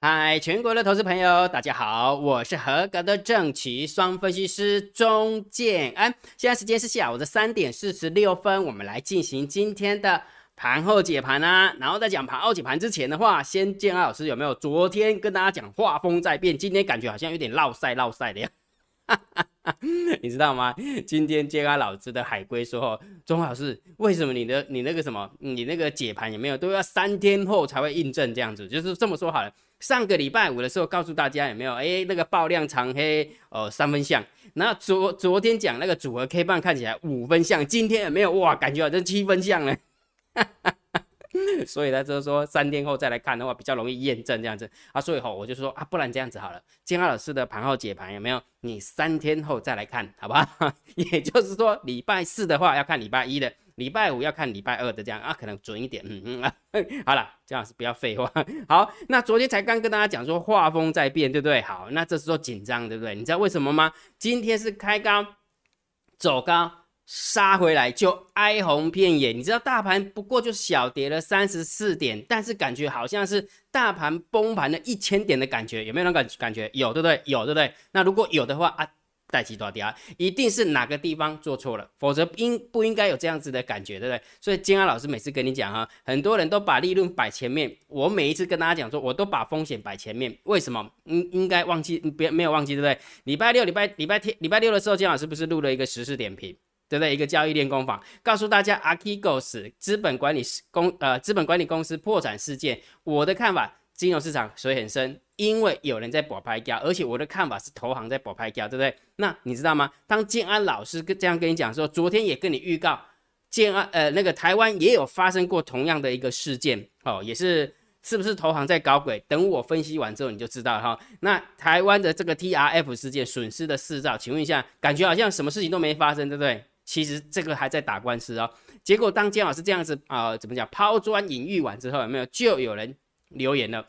嗨，全国的投资朋友，大家好，我是合格的正奇双分析师钟建安。现在时间是下午的三点四十六分，我们来进行今天的盘后解盘啊。然后在讲盘后解盘之前的话，先建安老师有没有昨天跟大家讲画风在变，今天感觉好像有点落赛落赛的呀。你知道吗？今天建安老师的海龟说：“钟老师，为什么你的你那个什么，你那个解盘有没有都要三天后才会印证这样子？就是这么说好了。”上个礼拜五的时候，告诉大家有没有？哎，那个爆量长黑哦，三分像。然后昨昨天讲那个组合 K 棒看起来五分像，今天有没有？哇，感觉好像七分像了。所以他就是说三天后再来看的话，比较容易验证这样子啊。所以吼，我就说啊，不然这样子好了，金浩老师的盘后解盘有没有？你三天后再来看，好不好？也就是说，礼拜四的话要看礼拜一的，礼拜五要看礼拜二的，这样啊，可能准一点。嗯嗯啊，好了，这样是不要废话。好，那昨天才刚跟大家讲说画风在变，对不对？好，那这时候紧张，对不对？你知道为什么吗？今天是开高走高。杀回来就哀鸿遍野，你知道大盘不过就小跌了三十四点，但是感觉好像是大盘崩盘了一千点的感觉，有没有那感感觉？有对不对？有对不对？那如果有的话啊，带起多跌，一定是哪个地方做错了，否则应不应该有这样子的感觉，对不对？所以金安老师每次跟你讲哈，很多人都把利润摆前面，我每一次跟大家讲说，我都把风险摆前面，为什么？应应该忘记，别没有忘记，对不对？礼拜六、礼拜礼拜天、礼拜六的时候，金老师不是录了一个实时点评？对不对？一个交易练功坊，告诉大家 Archegos 资本管理公呃资本管理公司破产事件，我的看法，金融市场水很深，因为有人在保拍价，而且我的看法是投行在保拍价，对不对？那你知道吗？当建安老师跟这样跟你讲说，昨天也跟你预告，建安呃那个台湾也有发生过同样的一个事件，哦，也是是不是投行在搞鬼？等我分析完之后你就知道哈。那台湾的这个 TRF 事件损失的四兆，请问一下，感觉好像什么事情都没发生，对不对？其实这个还在打官司哦。结果当建老师这样子啊，怎么讲抛砖引玉完之后，有没有就有人留言了？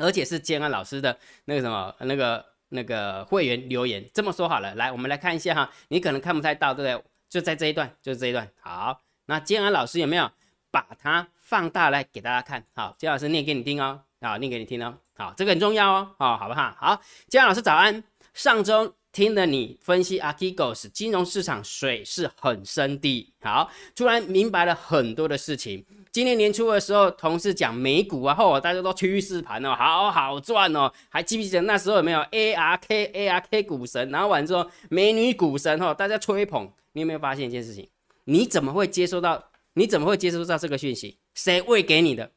而且是建安老师的那个什么那个那个会员留言。这么说好了，来我们来看一下哈，你可能看不太到，对不对？就在这一段，就是这一段。好，那建安老师有没有把它放大来给大家看？好，建安老师念给你听哦，好，念给你听哦。好，这个很重要哦，好，好不好？好，建安老师早安，上周。听了你分析 Archegos 金融市场水是很深的，好，突然明白了很多的事情。今年年初的时候，同事讲美股啊，后大家都趋势盘哦，好好赚哦，还记不记得那时候有没有 ARK ARK 股神？然后完之后美女股神哦，大家吹捧。你有没有发现一件事情？你怎么会接收到？你怎么会接收到这个讯息？谁喂给你的？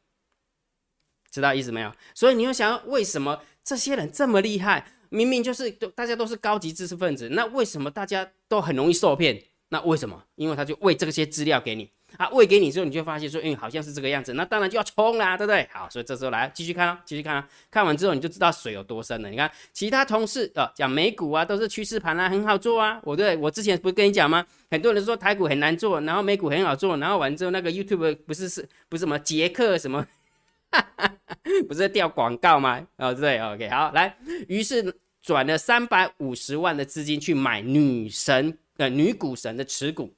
知道意思没有？所以你又想，为什么这些人这么厉害？明明就是都大家都是高级知识分子，那为什么大家都很容易受骗？那为什么？因为他就喂这些资料给你，啊，喂给你之后，你就发现说，嗯，好像是这个样子，那当然就要冲啦，对不对？好，所以这时候来继续看啊，继续看啊，看完之后你就知道水有多深了。你看其他同事啊，讲美股啊，都是趋势盘啊，很好做啊。我对我之前不是跟你讲吗？很多人说台股很难做，然后美股很好做，然后完之后那个 YouTube 不是是不是什么杰克什么，不是掉广告吗？哦，对，OK，好，来，于是。转了三百五十万的资金去买女神呃女股神的持股，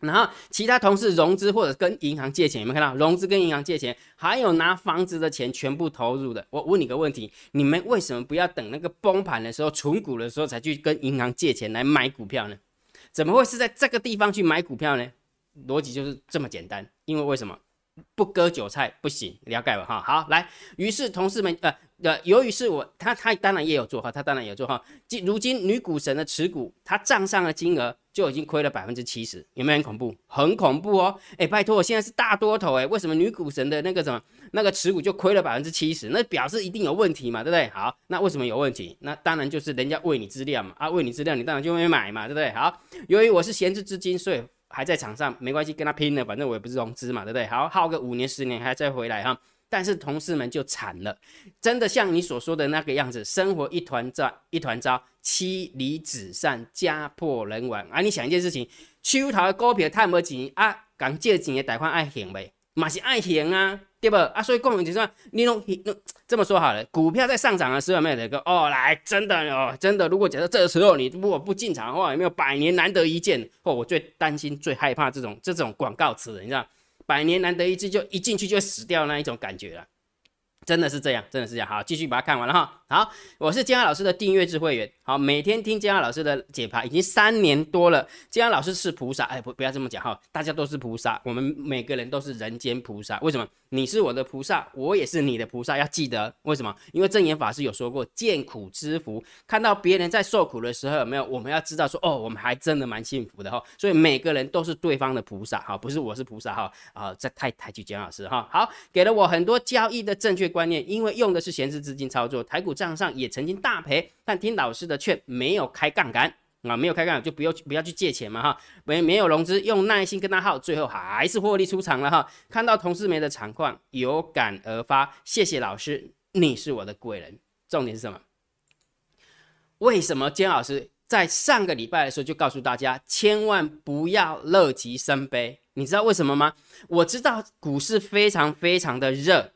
然后其他同事融资或者跟银行借钱，有没有看到融资跟银行借钱，还有拿房子的钱全部投入的？我问你个问题，你们为什么不要等那个崩盘的时候、存股的时候才去跟银行借钱来买股票呢？怎么会是在这个地方去买股票呢？逻辑就是这么简单，因为为什么不割韭菜不行？了解吧？哈，好，来，于是同事们呃。呃，由于是我，他他当然也有做哈，他当然也有做哈。今如今女股神的持股，他账上的金额就已经亏了百分之七十，有没有很恐怖？很恐怖哦！哎，拜托，我现在是大多头哎，为什么女股神的那个什么那个持股就亏了百分之七十？那表示一定有问题嘛，对不对？好，那为什么有问题？那当然就是人家喂你资料嘛，啊，喂你资料，你当然就会买嘛，对不对？好，由于我是闲置资金，所以还在场上，没关系，跟他拼了，反正我也不是融资嘛，对不对？好，耗个五年十年还再回来哈。但是同事们就惨了，真的像你所说的那个样子，生活一团糟，一团糟，妻离子散，家破人亡。啊，你想一件事情，秋桃的股票太没钱啊，讲借钱的贷款爱行呗，嘛是爱行啊，对不？啊，所以共同就说，你弄弄这么说好了，股票在上涨的时候没有那个哦，来真的哦，真的，如果假设这个时候你如果不进场的话，有没有百年难得一见？哦，我最担心、最害怕这种这种广告词，你知道？百年难得一见，就一进去就死掉那一种感觉了。真的是这样，真的是这样。好，继续把它看完了哈。好，我是姜老师的订阅制会员。好，每天听姜老师的解牌已经三年多了。姜老师是菩萨，哎，不，不要这么讲哈，大家都是菩萨，我们每个人都是人间菩萨。为什么？你是我的菩萨，我也是你的菩萨，要记得为什么？因为正言法师有说过，见苦知福，看到别人在受苦的时候，有没有？我们要知道说，哦，我们还真的蛮幸福的哈。所以每个人都是对方的菩萨哈，不是我是菩萨哈。啊，这太抬举姜老师哈。好，给了我很多交易的正确观念，因为用的是闲置资金操作，台股账上也曾经大赔，但听老师的劝，没有开杠杆。啊，没有开杠杆就不要不要去借钱嘛哈，没没有融资，用耐心跟他耗，最后还是获利出场了哈。看到同事们的惨况，有感而发，谢谢老师，你是我的贵人。重点是什么？为什么姜老师在上个礼拜的时候就告诉大家，千万不要乐极生悲？你知道为什么吗？我知道股市非常非常的热，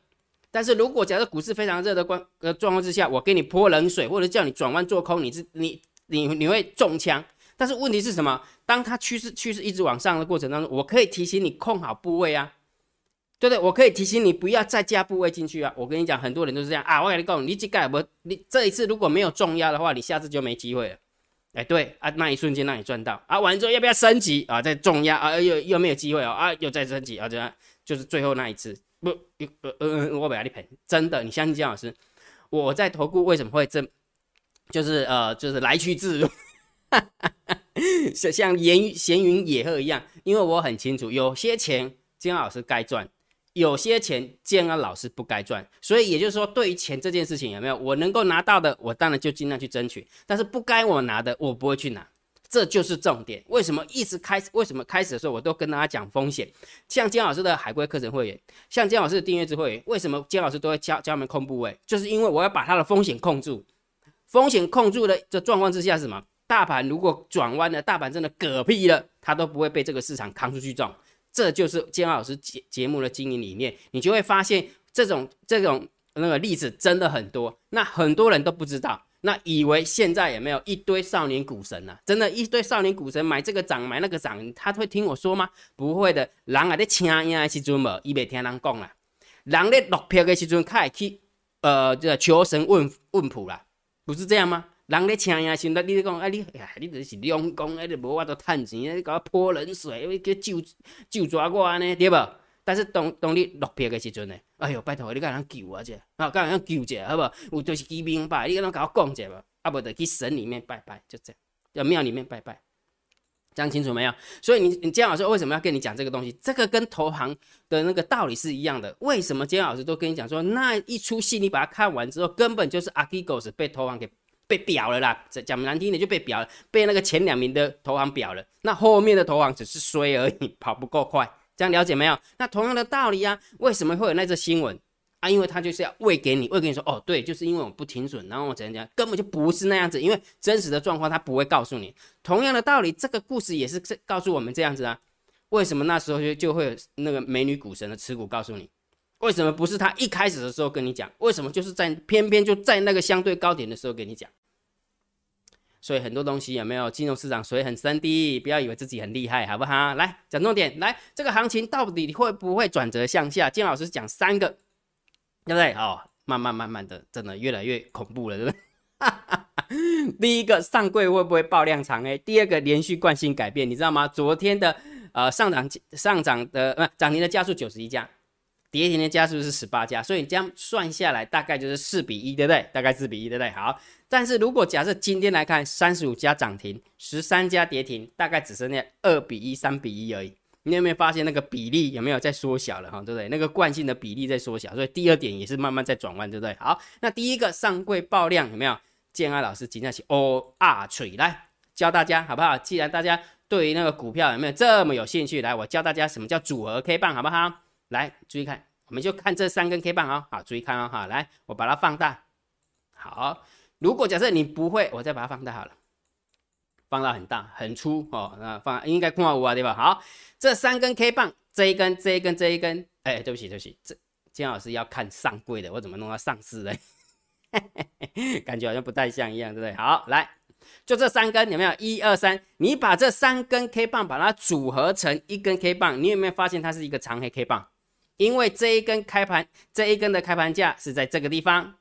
但是如果假设股市非常热的关呃状况之下，我给你泼冷水，或者叫你转弯做空，你是你。你你会中枪，但是问题是什么？当它趋势趋势一直往上的过程当中，我可以提醒你控好部位啊，对不对？我可以提醒你不要再加部位进去啊。我跟你讲，很多人都是这样啊。我跟你讲，你这盖不，你这一次如果没有重压的话，你下次就没机会了。哎，对啊，那一瞬间让你赚到啊，完了之后要不要升级啊？再重压啊，又又没有机会哦啊，又再升级啊，这样就是最后那一次不，呃呃，我不要你赔，真的，你相信姜老师，我在投顾为什么会这？就是呃，就是来去自如，像像闲闲云野鹤一样。因为我很清楚，有些钱金老师该赚，有些钱建安老师不该赚。所以也就是说，对于钱这件事情，有没有我能够拿到的，我当然就尽量去争取；但是不该我拿的，我不会去拿。这就是重点。为什么一直开始？为什么开始的时候我都跟大家讲风险？像姜老师的海龟课程会员，像姜老师的订阅制会员，为什么姜老师都会教教我们控部位？就是因为我要把他的风险控住。风险控住的这状况之下是什么？大盘如果转弯了，大盘真的嗝屁了，它都不会被这个市场扛出去撞。这就是建老师节节目的经营理念。你就会发现这种这种那个例子真的很多。那很多人都不知道，那以为现在也没有一堆少年股神呢？真的，一堆少年股神买这个涨买那个涨，他会听我说吗？不会的。人啊在请音的时阵无，伊袂听人讲啦。人咧落票的时阵，他会去呃这求神问问卜啦。不是这样吗？人咧请呀，现在你讲啊，你哎，你就是两公，哎，你无法度趁钱，你搞泼冷水，叫救救抓我安尼，对不？但是当当你落魄的时阵呢，哎呦，拜托你甲人救我者，啊，甲人救者，好不？有就是去明白，你甲人甲我讲者无？啊，无就去神里面拜拜，就这样，要庙里面拜拜，讲清楚没有？所以你你姜老师为什么要跟你讲这个东西？这个跟投行的那个道理是一样的。为什么姜老师都跟你讲说，那一出戏你把它看完之后，根本就是阿基狗是被投行给被表了啦。讲难听点就被表了，被那个前两名的投行表了。那后面的投行只是衰而已，跑不够快。这样了解没有？那同样的道理啊，为什么会有那则新闻？啊，因为他就是要喂给你，喂给你说，哦，对，就是因为我不停损，然后我怎样讲，根本就不是那样子，因为真实的状况他不会告诉你。同样的道理，这个故事也是告诉我们这样子啊。为什么那时候就就会有那个美女股神的持股告诉你？为什么不是他一开始的时候跟你讲？为什么就是在偏偏就在那个相对高点的时候跟你讲？所以很多东西有没有金融市场水很深的，不要以为自己很厉害，好不好？来讲重点，来这个行情到底会不会转折向下？金老师讲三个。对不对？哦，慢慢慢慢的，真的越来越恐怖了，对不对？第一个上柜会不会爆量长？哎，第二个连续惯性改变，你知道吗？昨天的呃上涨上涨的呃涨停的家数九十一家，跌停的家数是十八家，所以这样算下来大概就是四比一，对不对？大概四比一，对不对？好，但是如果假设今天来看，三十五家涨停，十三家跌停，大概只剩下二比一、三比一而已。你有没有发现那个比例有没有在缩小了哈？对不对？那个惯性的比例在缩小，所以第二点也是慢慢在转弯，对不对？好，那第一个上柜爆量有没有？建安老师今天起 O R 锤来教大家好不好？既然大家对于那个股票有没有这么有兴趣，来我教大家什么叫组合 K 棒好不好？来注意看，我们就看这三根 K 棒啊，好，注意看啊哈，来我把它放大。好，如果假设你不会，我再把它放大好了。放到很大很粗哦，那放应该看到我啊，对吧？好，这三根 K 棒，这一根、这一根、这一根，哎，对不起，对不起，这金老师要看上柜的，我怎么弄到上市嘞？感觉好像不太像一样，对不对？好，来，就这三根有没有？一二三，你把这三根 K 棒把它组合成一根 K 棒，你有没有发现它是一个长黑 K 棒？因为这一根开盘，这一根的开盘价是在这个地方，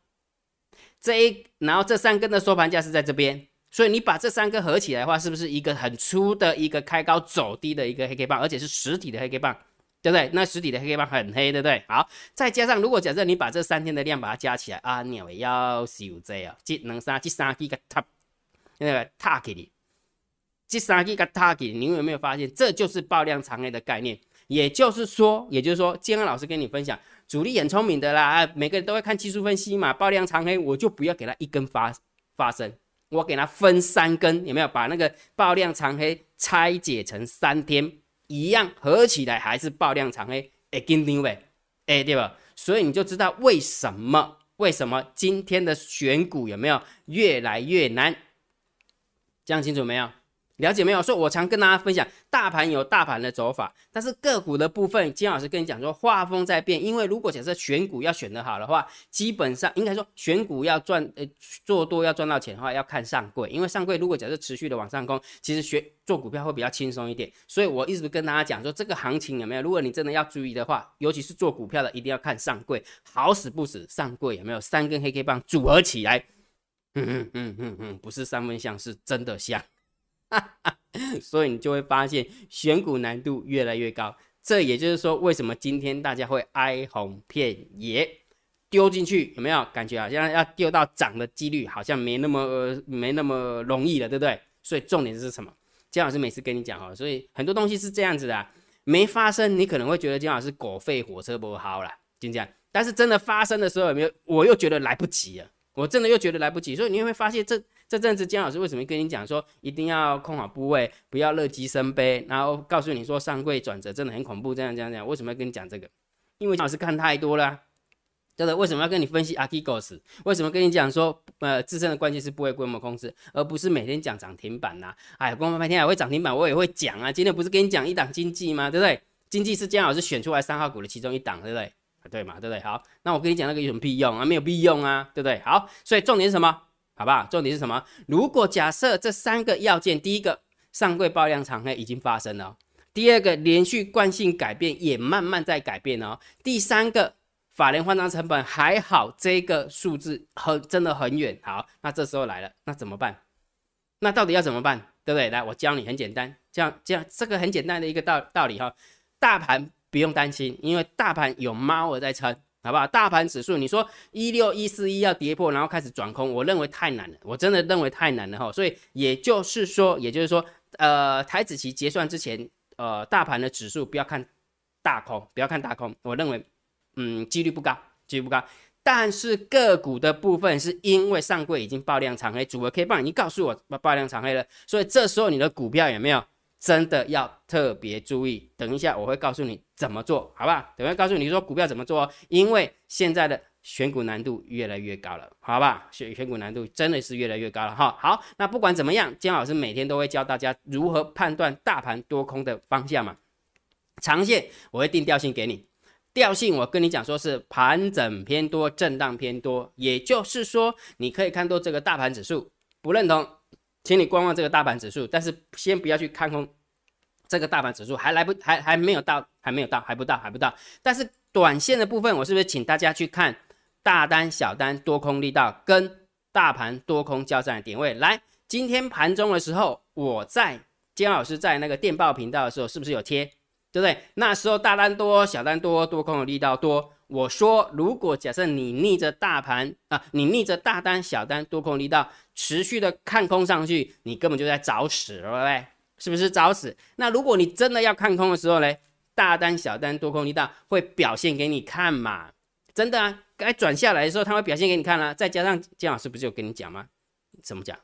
这一然后这三根的收盘价是在这边，所以你把这三个合起来的话，是不是一个很粗的一个开高走低的一个黑 K 棒，而且是实体的黑 K 棒，对不对？那实体的黑 K 棒很黑，对不对？好，再加上如果假设你把这三天的量把它加起来啊，鸟也要收这啊，这能三这三几个 top 那个 target。这三个 target，你有没有发现，这就是爆量长黑的概念？也就是说，也就是说，建安老师跟你分享，主力很聪明的啦，每个人都会看技术分析嘛，爆量长黑，我就不要给他一根发发生，我给它分三根，有没有？把那个爆量长黑拆解成三天，一样合起来还是爆量长黑，哎，跟定位，哎，对吧？所以你就知道为什么，为什么今天的选股有没有越来越难？讲清楚没有？了解没有？所以我常跟大家分享，大盘有大盘的走法，但是个股的部分，金老师跟你讲说，画风在变。因为如果假设选股要选得好的话，基本上应该说选股要赚，呃，做多要赚到钱的话，要看上柜。因为上柜如果假设持续的往上攻，其实学做股票会比较轻松一点。所以我一直跟大家讲说，这个行情有没有？如果你真的要注意的话，尤其是做股票的，一定要看上柜，好死不死，上柜有没有三根黑 K 棒组合起来？嗯嗯嗯嗯嗯，不是三分像，是真的像。所以你就会发现选股难度越来越高，这也就是说为什么今天大家会哀鸿遍野，丢进去有没有感觉好像要丢到涨的几率好像没那么没那么容易了，对不对？所以重点是什么？姜老师每次跟你讲哦，所以很多东西是这样子的，没发生你可能会觉得姜老师狗吠火车不好了，就这样。但是真的发生的时候有没有？我又觉得来不及了，我真的又觉得来不及，所以你会发现这。这阵子姜老师为什么跟你讲说一定要控好部位，不要乐极生悲，然后告诉你说上柜转折真的很恐怖，这样这样这样，为什么要跟你讲这个？因为姜老师看太多了，真的。为什么要跟你分析 Archegos？为什么跟你讲说呃自身的关键是部位规模控制，而不是每天讲涨停板呐？哎，光半天还会涨停板，我也会讲啊。今天不是跟你讲一档经济吗？对不对？经济是姜老师选出来三号股的其中一档，对不对？对嘛？对不对？好，那我跟你讲那个有什么屁用啊？没有屁用啊，对不对？好，所以重点是什么？好不好？重点是什么？如果假设这三个要件，第一个上柜爆量长黑已经发生了，第二个连续惯性改变也慢慢在改变哦，第三个法人换仓成本还好，这个数字很真的很远。好，那这时候来了，那怎么办？那到底要怎么办？对不对？来，我教你，很简单，这样这样，这个很简单的一个道道理哈。大盘不用担心，因为大盘有猫儿在撑。好不好？大盘指数，你说一六一四一要跌破，然后开始转空，我认为太难了，我真的认为太难了哈。所以也就是说，也就是说，呃，台子期结算之前，呃，大盘的指数不要看大空，不要看大空，我认为，嗯，几率不高，几率不高。但是个股的部分是因为上柜已经爆量长黑，组合 K 棒已经告诉我爆量长黑了，所以这时候你的股票有没有？真的要特别注意，等一下我会告诉你怎么做，好吧？等下告诉你说股票怎么做，因为现在的选股难度越来越高了，好吧？选选股难度真的是越来越高了哈。好，那不管怎么样，姜老师每天都会教大家如何判断大盘多空的方向嘛。长线我会定调性给你，调性我跟你讲说是盘整偏多，震荡偏多，也就是说你可以看多这个大盘指数，不认同。请你观望这个大盘指数，但是先不要去看空这个大盘指数，还来不还还没有到，还没有到，还不到，还不到。但是短线的部分，我是不是请大家去看大单、小单、多空力道跟大盘多空交战的点位？来，今天盘中的时候，我在姜老师在那个电报频道的时候，是不是有贴？对不对？那时候大单多，小单多，多空的力道多。我说，如果假设你逆着大盘啊，你逆着大单、小单、多空力道持续的看空上去，你根本就在找死，对不对？是不是找死？那如果你真的要看空的时候呢？大单、小单、多空力道会表现给你看嘛？真的啊，该转下来的时候，它会表现给你看啦。再加上姜老师不是有跟你讲吗？怎么讲？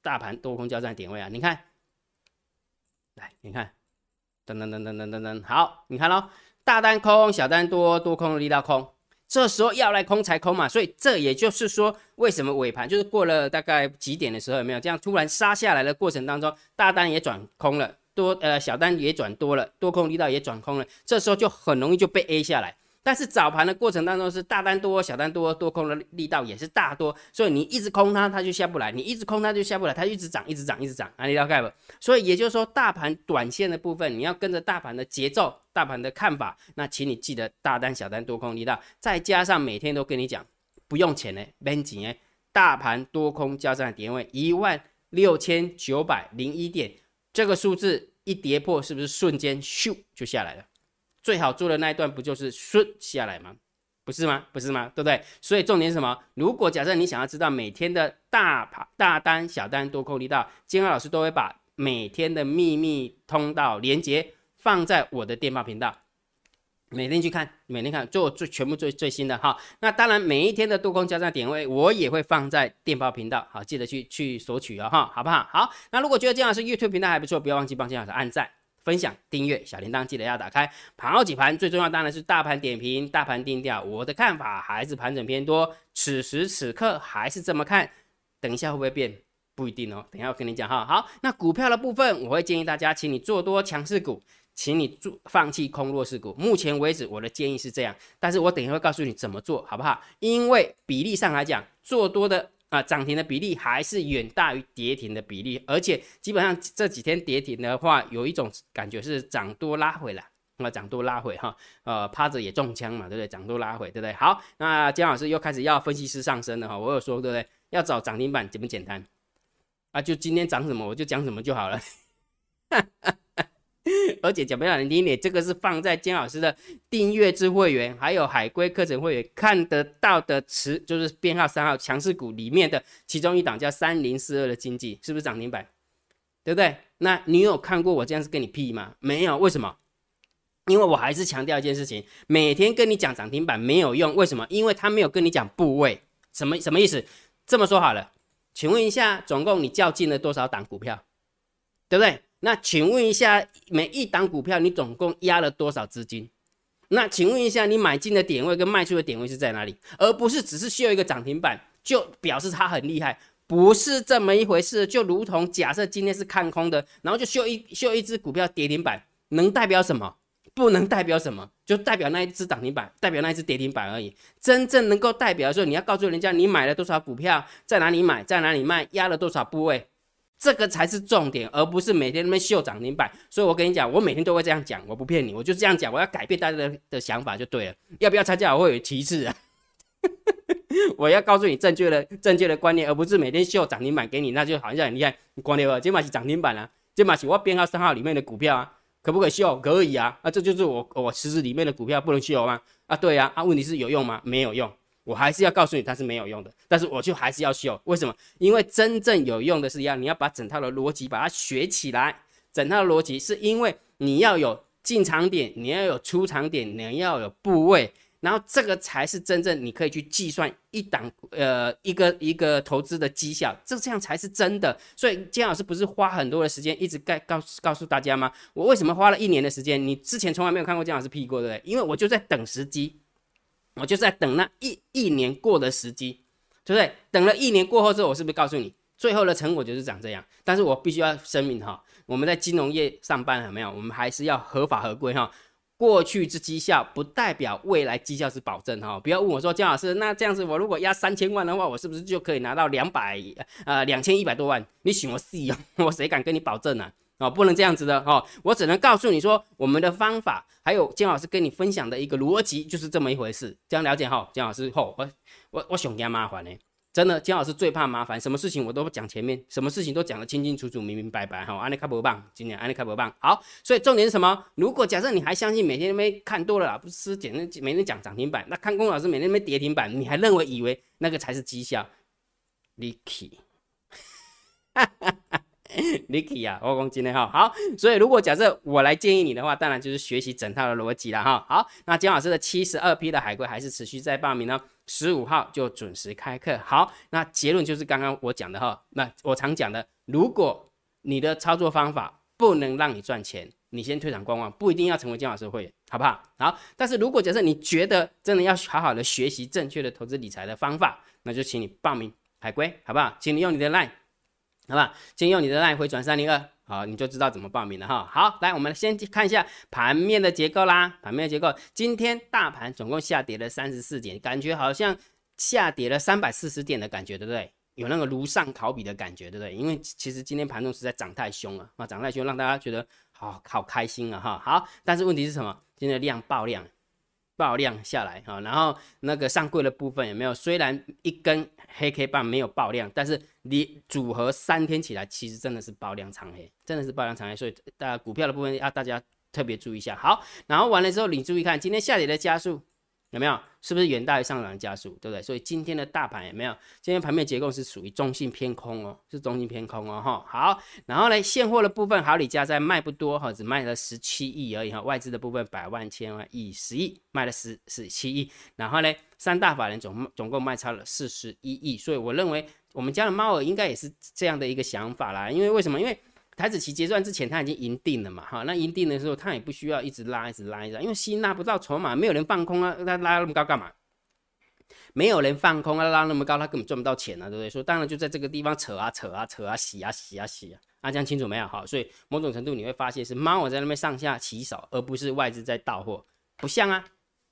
大盘多空交战点位啊，你看，来，你看，噔噔噔噔噔噔噔，好，你看喽。大单空，小单多，多空力道空，这时候要来空才空嘛，所以这也就是说，为什么尾盘就是过了大概几点的时候，有没有这样突然杀下来的过程当中，大单也转空了，多呃小单也转多了，多空力道也转空了，这时候就很容易就被 A 下来。但是早盘的过程当中是大单多、小单多、多空的力道也是大多，所以你一直空它，它就下不来；你一直空它就下不来，它一直涨、一直涨、一直涨，啊，你了解不？所以也就是说，大盘短线的部分，你要跟着大盘的节奏、大盘的看法，那请你记得大单、小单、多空力道，再加上每天都跟你讲不用钱呢，没钱哎，大盘多空交战的点位一万六千九百零一点，这个数字一跌破，是不是瞬间咻就下来了？最好做的那一段不就是顺下来吗？不是吗？不是吗？对不对？所以重点是什么？如果假设你想要知道每天的大盘、大单、小单、多空力道，金浩老师都会把每天的秘密通道连接放在我的电报频道，每天去看，每天看，做最全部最最新的哈。那当然，每一天的多空交战点位我也会放在电报频道，好，记得去去索取哦哈，好不好？好，那如果觉得金老师 YouTube 频道还不错，不要忘记帮金老师按赞。分享、订阅、小铃铛记得要打开。盘后几盘最重要当然是大盘点评、大盘定调。我的看法还是盘整偏多，此时此刻还是这么看。等一下会不会变？不一定哦。等一下我跟你讲哈。好，那股票的部分，我会建议大家，请你做多强势股，请你做放弃空弱势股。目前为止，我的建议是这样，但是我等一下会告诉你怎么做好不好？因为比例上来讲，做多的。啊，涨停的比例还是远大于跌停的比例，而且基本上这几天跌停的话，有一种感觉是涨多拉回来，那涨多拉回哈，呃，趴着也中枪嘛，对不对？涨多拉回，对不对？好，那姜老师又开始要分析师上升了哈，我有说对不对？要找涨停板简不简单？啊，就今天涨什么我就讲什么就好了。而且讲不要难听点，这个是放在金老师的订阅制会员，还有海龟课程会员看得到的词，就是编号三号强势股里面的其中一档叫三零四二的经济，是不是涨停板？对不对？那你有看过我这样子跟你屁吗？没有，为什么？因为我还是强调一件事情，每天跟你讲涨停板没有用，为什么？因为他没有跟你讲部位，什么什么意思？这么说好了，请问一下，总共你较进了多少档股票？对不对？那请问一下，每一档股票你总共压了多少资金？那请问一下，你买进的点位跟卖出的点位是在哪里？而不是只是秀一个涨停板就表示它很厉害，不是这么一回事。就如同假设今天是看空的，然后就秀一秀一只股票跌停板，能代表什么？不能代表什么，就代表那一只涨停板，代表那一只跌停板而已。真正能够代表的时候，你要告诉人家你买了多少股票，在哪里买，在哪里卖，压了多少部位。这个才是重点，而不是每天那边秀涨停板。所以我跟你讲，我每天都会这样讲，我不骗你，我就这样讲。我要改变大家的的想法就对了。要不要参加我会有其次啊？我要告诉你正确的正确的观念，而不是每天秀涨停板给你，那就好像你看，光牛啊，今晚是涨停板啊，今晚是我编号三号里面的股票啊，可不可以秀？可以啊，啊，这就是我我池子里面的股票不能秀吗？啊，对呀，啊，问题是有用吗？没有用。我还是要告诉你，它是没有用的，但是我就还是要秀。为什么？因为真正有用的是要你要把整套的逻辑把它学起来。整套的逻辑是因为你要有进场点，你要有出场点，你要有部位，然后这个才是真正你可以去计算一档呃一个一个投资的绩效，这这样才是真的。所以金老师不是花很多的时间一直告告告诉大家吗？我为什么花了一年的时间？你之前从来没有看过金老师 P 过，对不对？因为我就在等时机。我就在等那一一年过的时机，对不对？等了一年过后之后，我是不是告诉你，最后的成果就是长这样？但是我必须要声明哈，我们在金融业上班有没有？我们还是要合法合规哈。过去之绩效不代表未来绩效是保证哈。不要问我说，姜老师，那这样子我如果压三千万的话，我是不是就可以拿到两百呃两千一百多万？你选我细哦，我谁敢跟你保证呢？哦，不能这样子的哦，我只能告诉你说，我们的方法还有姜老师跟你分享的一个逻辑就是这么一回事，这样了解哈？姜老师，吼，我我我想加麻烦呢，真的，姜老师最怕麻烦，什么事情我都讲前面，什么事情都讲得清清楚楚、明明白白哈。安利开博棒，今年安利开博棒，好，所以重点是什么？如果假设你还相信每天那边看多了老师简单每天讲涨停板，那看空老师每天没跌停板，你还认为以为那个才是绩效？Licky，哈哈哈。Licky 啊，我讲今天哈好，所以如果假设我来建议你的话，当然就是学习整套的逻辑了哈。好，那姜老师的七十二批的海龟还是持续在报名呢，十五号就准时开课。好，那结论就是刚刚我讲的哈，那我常讲的，如果你的操作方法不能让你赚钱，你先退场观望，不一定要成为姜老师会员，好不好？好，但是如果假设你觉得真的要好好的学习正确的投资理财的方法，那就请你报名海龟，好不好？请你用你的 line。好吧，先用你的 line 回转三零二好，你就知道怎么报名了哈。好，来，我们先看一下盘面的结构啦。盘面的结构，今天大盘总共下跌了三十四点，感觉好像下跌了三百四十点的感觉，对不对？有那个如上考比的感觉，对不对？因为其实今天盘中实在涨太凶了啊，涨太凶，让大家觉得好好开心啊哈。好，但是问题是什么？今天的量爆量。爆量下来啊，然后那个上柜的部分有没有？虽然一根黑 K 棒没有爆量，但是你组合三天起来，其实真的是爆量长黑，真的是爆量长黑，所以大家股票的部分要大家特别注意一下。好，然后完了之后，你注意看今天下跌的加速。有没有？是不是远大于上涨的加速，对不对？所以今天的大盘有没有？今天盘面结构是属于中性偏空哦，是中性偏空哦，哈。好，然后呢，现货的部分，好，李家在卖不多哈，只卖了十七亿而已哈。外资的部分，百万、千万、亿、十亿，卖了十十七亿。然后呢，三大法人总总共卖超了四十一亿。所以我认为，我们家的猫儿应该也是这样的一个想法啦。因为为什么？因为台子期结算之前，他已经赢定了嘛，哈，那赢定的时候，他也不需要一直拉，一直拉，一直拉，因为吸纳不到筹码，没有人放空啊，他拉那么高干嘛？没有人放空啊，拉那么高，他根本赚不到钱啊，对不对？说当然就在这个地方扯啊扯啊扯啊洗啊洗啊洗啊，啊，这样清楚没有？哈，所以某种程度你会发现是猫我在那边上下起手，而不是外资在到货，不像啊，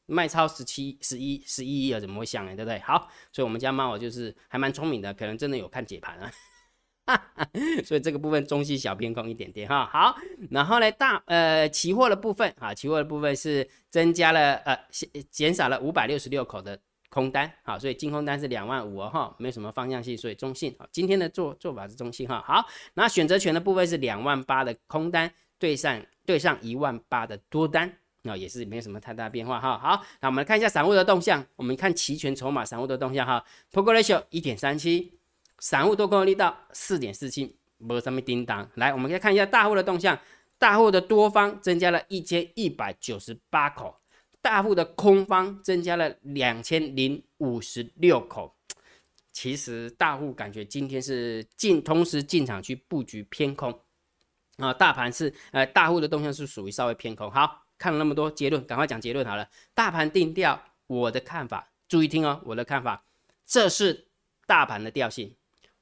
卖超十七、十一、十一亿啊，怎么会像呢？对不对？好，所以我们家猫就是还蛮聪明的，可能真的有看解盘啊。所以这个部分中性小偏空一点点哈，好，然后呢大呃期货的部分啊，期货的部分是增加了呃减少了五百六十六口的空单，好，所以净空单是两万五哦哈，没有什么方向性，所以中性，今天的做做法是中性哈，好，那选择权的部分是两万八的空单对上对上一万八的多单，那也是没有什么太大变化哈，好，那我们来看一下散户的动向，我们看期权筹码散户的动向哈。P o k ratio 一点三七。散户多空力道四点四七，没什么叮当。来，我们再看一下大户的动向，大户的多方增加了一千一百九十八口，大户的空方增加了两千零五十六口。其实大户感觉今天是进，同时进场去布局偏空啊。大盘是呃，大户的动向是属于稍微偏空。好看了那么多结论，赶快讲结论好了。大盘定调，我的看法，注意听哦，我的看法，这是大盘的调性。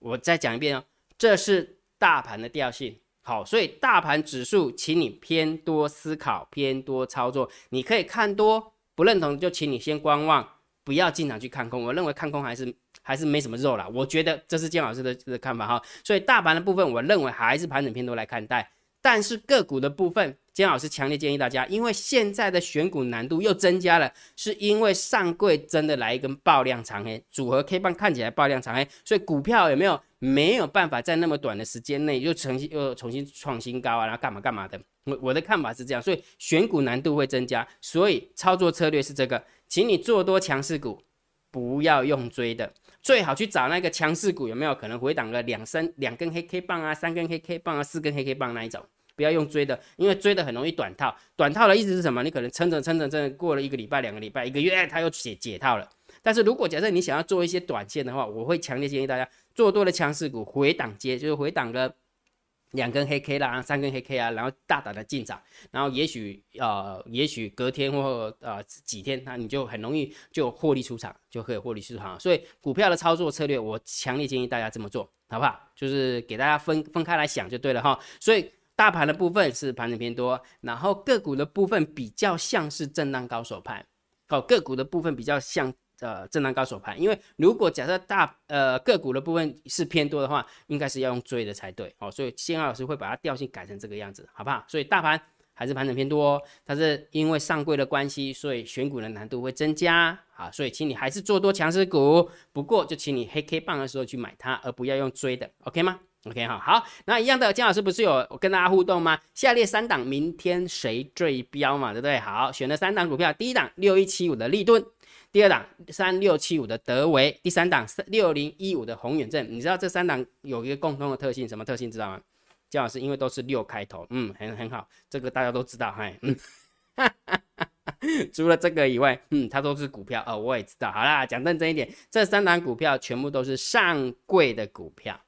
我再讲一遍哦，这是大盘的调性。好，所以大盘指数，请你偏多思考，偏多操作。你可以看多，不认同就请你先观望，不要经常去看空。我认为看空还是还是没什么肉了。我觉得这是姜老师的的看法哈。所以大盘的部分，我认为还是盘整偏多来看待。但是个股的部分，姜老师强烈建议大家，因为现在的选股难度又增加了，是因为上柜真的来一根爆量长黑，组合 K 棒看起来爆量长黑，所以股票有没有没有办法在那么短的时间内又重新又重新创新高啊，然后干嘛干嘛的？我我的看法是这样，所以选股难度会增加，所以操作策略是这个，请你做多强势股，不要用追的。最好去找那个强势股，有没有可能回档个两三两根黑 K 棒啊，三根黑 K 棒啊，四根黑 K 棒那一种，不要用追的，因为追的很容易短套。短套的意思是什么？你可能撑着撑着，撑着过了一个礼拜、两个礼拜、一个月，它又解解套了。但是如果假设你想要做一些短线的话，我会强烈建议大家做多的强势股回档接，就是回档个。两根黑 K 啦，三根黑 K 啊，然后大胆的进场，然后也许呃，也许隔天或呃几天，那你就很容易就获利出场，就可以获利出场。所以股票的操作策略，我强烈建议大家这么做，好不好？就是给大家分分开来想就对了哈。所以大盘的部分是盘整偏多，然后个股的部分比较像是震荡高手盘，好，个股的部分比较像。呃，震荡高手盘，因为如果假设大呃个股的部分是偏多的话，应该是要用追的才对哦。所以先老师会把它调性改成这个样子，好不好？所以大盘还是盘整偏多，但是因为上柜的关系，所以选股的难度会增加啊。所以请你还是做多强势股，不过就请你黑 K 棒的时候去买它，而不要用追的，OK 吗？OK 哈，好，那一样的，姜老师不是有跟大家互动吗？下列三档明天谁最标嘛，对不对？好，选了三档股票，第一档六一七五的立顿。第二档三六七五的德维，第三档三六零一五的宏远证，你知道这三档有一个共同的特性，什么特性知道吗？姜老师因为都是六开头，嗯，很很好，这个大家都知道，嗨，嗯，除了这个以外，嗯，它都是股票，哦，我也知道。好啦，讲认真一点，这三档股票全部都是上柜的股票。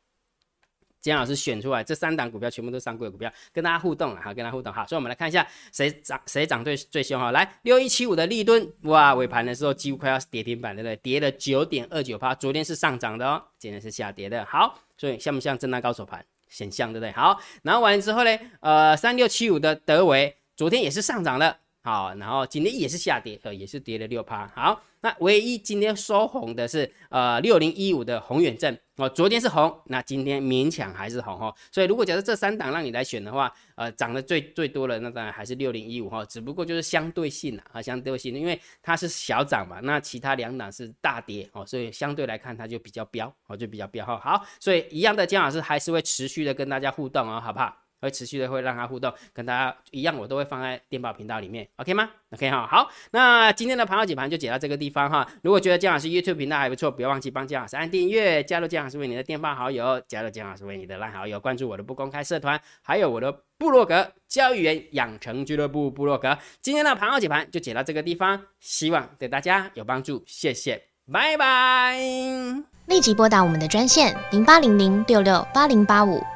姜老师选出来这三档股票全部都上柜股票，跟大家互动了哈，跟大家互动哈，所以我们来看一下谁涨谁涨最最凶哈，来六一七五的立吨，哇，尾盘的时候几乎快要跌停板，对不对？跌了九点二九趴，昨天是上涨的哦，今天是下跌的。好，所以像不像震荡高手盘？很像，对不对？好，然后完了之后呢，呃，三六七五的德维昨天也是上涨了。好，然后今天也是下跌，呃，也是跌了六趴。好，那唯一今天收红的是呃六零一五的宏远证哦，昨天是红，那今天勉强还是红哈。所以如果假设这三档让你来选的话，呃，涨得最最多的那当然还是六零一五哈，只不过就是相对性啊，相对性，因为它是小涨嘛，那其他两档是大跌哦，所以相对来看它就比较标哦，就比较标哈。好，所以一样的姜老师还是会持续的跟大家互动哦，好不好？会持续的会让他互动，跟大家一样，我都会放在电报频道里面，OK 吗？OK 哈，好，那今天的盘后解盘就解到这个地方哈。如果觉得姜老师 YouTube 频道还不错，不要忘记帮姜老师按订阅，加入姜老师为你的电报好友，加入姜老师为你的烂好友，关注我的不公开社团，还有我的部落格交易员养成俱乐部部落格。今天的盘后解盘就解到这个地方，希望对大家有帮助，谢谢，拜拜。立即拨打我们的专线零八零零六六八零八五。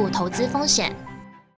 负投资风险。